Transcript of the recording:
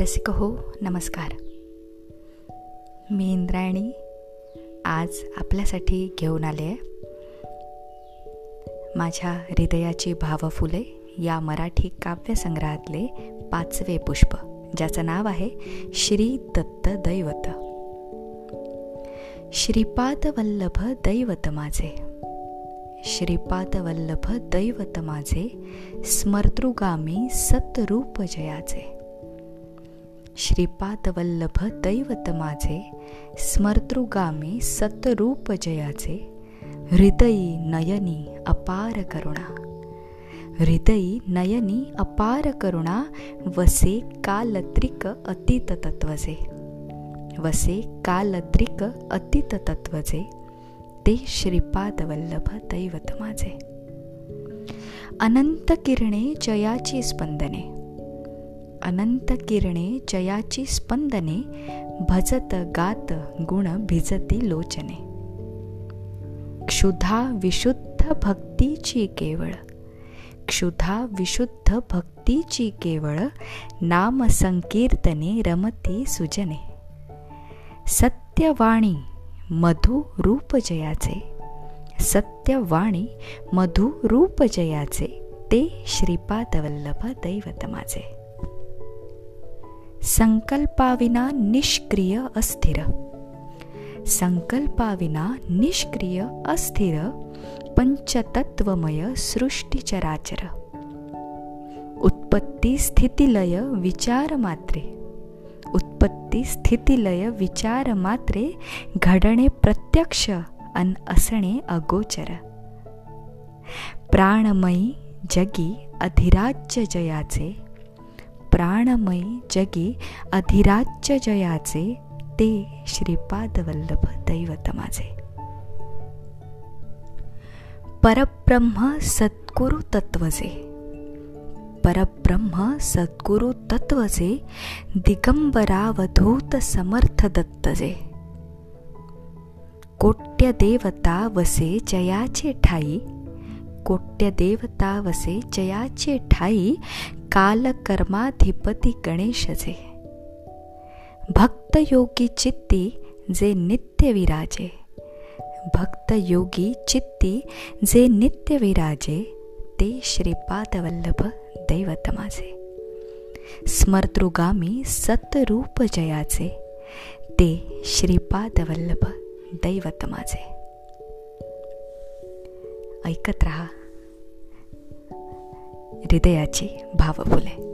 रसिक हो नमस्कार. मी इंद्रायणी आज आपल्यासाठी घेऊन आले आहे. माझ्या हृदयाची भावफुले या मराठी काव्यसंग्रहातले पाचवे पुष्प ज्याचं नाव आहे श्री दत्त दैवत. श्रीपाद वल्लभ दैवत माझे. श्रीपाद वल्लभ दैवत माझे स्मर्तृगामी सतरूप जयाचे. श्रीपाद वल्लभ दैवत माझे स्मर्तृगामी सतरूप जयाचे हृदयी नयनी अपार करुणा। हृदयी नयनी अपार करुणा वसे कालत्रिक अतीत तत्वजे वसे कालत्रिक अतीत तत्वजे ते श्रीपाद वल्लभ दैवत माझे अनंत किरणे जयाची स्पंदने। अनंत किरणे जयाची स्पंदने भजत गात गुण भिजती लोचने. क्षुधा विशुद्ध भक्तीची केवळ क्षुधा विशुद्ध भक्तीची केवळ नाम संकीर्तने रमती सुजने. सत्यवाणी मधु रूप जयाचे सत्यवाणी मधु रूप जयाचे ते श्रीपादवल्लभ दैवत माझे. संकल्पाविना निष्क्रिय अस्थिर। संकल्पाविना निष्क्रिय अस्थिर पंचतत्वमय सृष्टीचराचर उत्पत्ती स्थितिलय विचार मात्रे। उत्पत्ती स्थितिलय विचार मात्रे घडणे प्रत्यक्ष अन असणे अगोचर। प्राणमयी जगी अधिराज्य जयाचे प्राणमयी जगी अधिराज्य जयाचे ते श्रीपाद वल्लभ दैवत माझे. परब्रह्म सद्गुरु तत्वजे परब्रह्म सद्गुरु तत्वजे दिगंबरावधूत समर्थ दत्तजे. कोट्य देवता वसे जयाचे ठाई कोट्य देवता वसे जयाचे ठाई कालकर्माधिपती गणेशचे भक्तयोगी चित्ती जे नित्य विराजे। भक्तयोगी चित्ती जे नित्य विराजे ते श्रीपादवल्लभ दैवत माझे। स्मर्तृगामी सतरूप जयाचे ते श्रीपादवल्लभ दैवत माझे। ऐकत रहा। हृदयाची भावफुले.